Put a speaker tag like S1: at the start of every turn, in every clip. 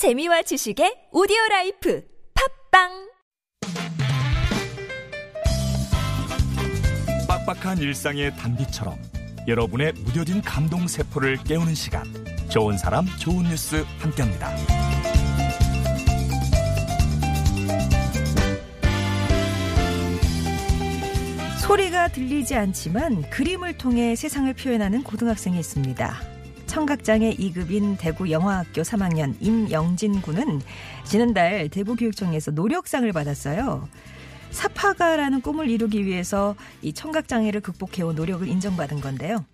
S1: 재미와 지식의 오디오 라이프 팟빵
S2: 빡빡한 일상의 단비처럼 여러분의 무뎌진 감동 세포를 깨우는 시간 좋은 사람 좋은 뉴스 함께합니다.
S3: 소리가 들리지 않지만 그림을 통해 세상을 표현하는 고등학생이 있습니다. 청각장애 2급인 대구 영화학교 3학년 임영진 군은 지난달 대구교육청에서 노력상을 받았어요. 사파가라는 꿈을 이루기 위해서 이 청각장애를 극복해온 노력을 인정받은 건데요.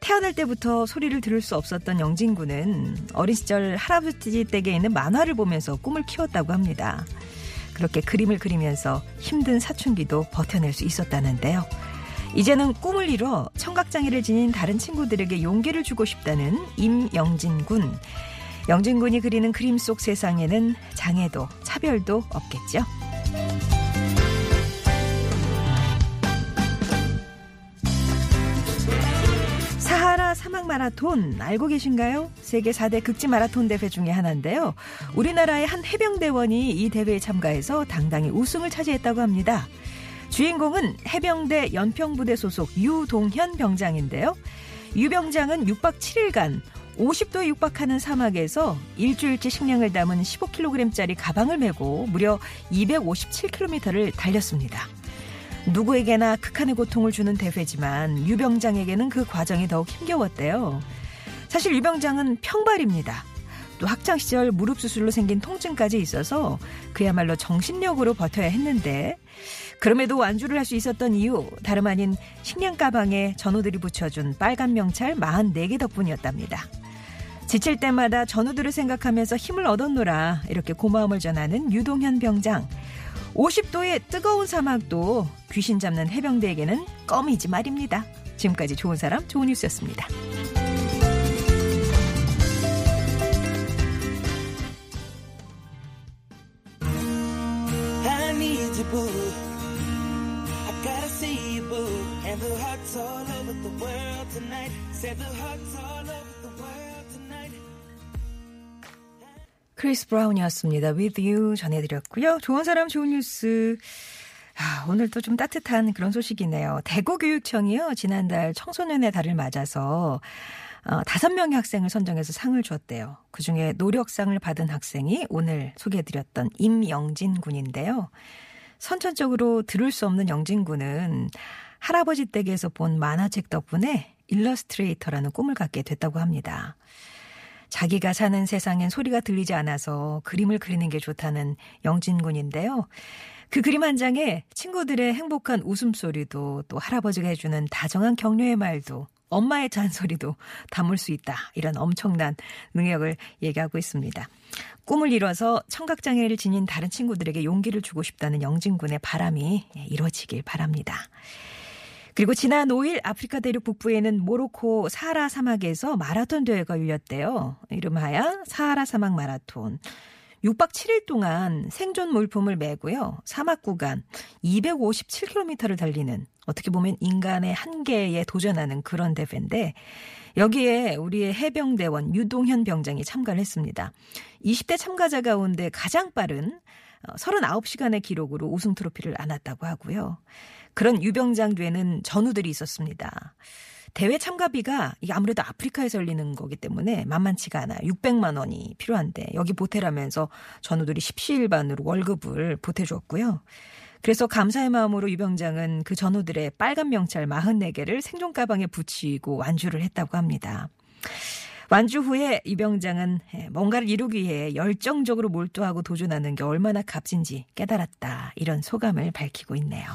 S3: 태어날 때부터 소리를 들을 수 없었던 영진 군은 어린 시절 할아버지 댁에 있는 만화를 보면서 꿈을 키웠다고 합니다. 그렇게 그림을 그리면서 힘든 사춘기도 버텨낼 수 있었다는데요. 이제는 꿈을 이뤄 청각장애를 지닌 다른 친구들에게 용기를 주고 싶다는 임영진 군. 영진 군이 그리는 그림 속 세상에는 장애도 차별도 없겠죠. 사하라 사막 마라톤 알고 계신가요? 세계 4대 극지 마라톤 대회 중에 하나인데요. 우리나라의 한 해병대원이 이 대회에 참가해서 당당히 우승을 차지했다고 합니다. 주인공은 해병대 연평부대 소속 유동현 병장인데요. 유 병장은 6박 7일간 50도에 육박하는 사막에서 일주일치 식량을 담은 15kg짜리 가방을 메고 무려 257km를 달렸습니다. 누구에게나 극한의 고통을 주는 대회지만 유병장에게는 그 과정이 더욱 힘겨웠대요. 사실 유병장은 평발입니다. 또 학창 시절 무릎 수술로 생긴 통증까지 있어서 그야말로 정신력으로 버텨야 했는데 그럼에도 완주를 할 수 있었던 이유 다름 아닌 식량 가방에 전우들이 붙여준 빨간 명찰 44개 덕분이었답니다. 지칠 때마다 전우들을 생각하면서 힘을 얻었노라 이렇게 고마움을 전하는 유동현 병장. 50도의 뜨거운 사막도 귀신 잡는 해병대에게는 껌이지 말입니다. 지금까지 좋은 사람 좋은 뉴스였습니다.
S4: I need.
S3: 크리스 브라운이었습니다. With You 전해드렸고요. 좋은 사람 좋은 뉴스. 아, 오늘도 좀 따뜻한 그런 소식이네요. 대구교육청이요. 지난달 청소년의 달을 맞아서 어, 다섯 명의 학생을 선정해서 상을 줬대요. 그중에 노력상을 받은 학생이 오늘 소개해드렸던 임영진 군인데요. 선천적으로 들을 수 없는 영진 군은 할아버지 댁에서 본 만화책 덕분에 일러스트레이터라는 꿈을 갖게 됐다고 합니다. 자기가 사는 세상엔 소리가 들리지 않아서 그림을 그리는 게 좋다는 영진 군인데요. 그 그림 한 장에 친구들의 행복한 웃음소리도 또 할아버지가 해주는 다정한 격려의 말도 엄마의 잔소리도 담을 수 있다. 이런 엄청난 능력을 얘기하고 있습니다. 꿈을 이뤄서 청각장애를 지닌 다른 친구들에게 용기를 주고 싶다는 영진군의 바람이 이루어지길 바랍니다. 그리고 지난 5일 아프리카 대륙 북부에는 모로코 사하라 사막에서 마라톤 대회가 열렸대요. 이름하여 사하라 사막 마라톤. 6박 7일 동안 생존 물품을 메고요. 사막 구간 257km를 달리는 어떻게 보면 인간의 한계에 도전하는 그런 대회인데 여기에 우리의 해병대원 유동현 병장이 참가를 했습니다. 20대 참가자 가운데 가장 빠른 39시간의 기록으로 우승 트로피를 안았다고 하고요. 그런 유병장 뒤에는 전우들이 있었습니다. 대회 참가비가 이게 아무래도 아프리카에서 열리는 거기 때문에 만만치가 않아요. 600만 원이 필요한데 여기 보태라면서 전우들이 십시일반으로 월급을 보태줬고요. 그래서 감사의 마음으로 유병장은 그 전우들의 빨간 명찰 44개를 생존 가방에 붙이고 완주를 했다고 합니다. 완주 후에 유병장은 뭔가를 이루기 위해 열정적으로 몰두하고 도전하는 게 얼마나 값진지 깨달았다. 이런 소감을 밝히고 있네요.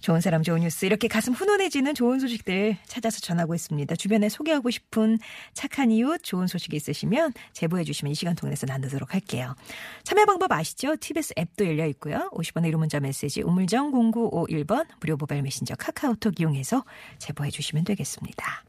S3: 좋은 사람 좋은 뉴스 이렇게 가슴 훈훈해지는 좋은 소식들 찾아서 전하고 있습니다. 주변에 소개하고 싶은 착한 이웃 좋은 소식이 있으시면 제보해 주시면 이 시간 통해서 나누도록 할게요. 참여 방법 아시죠? TBS 앱도 열려 있고요. 50원의 1호 문자 메시지 우물정 0951번 무료 모바일 메신저 카카오톡 이용해서 제보해 주시면 되겠습니다.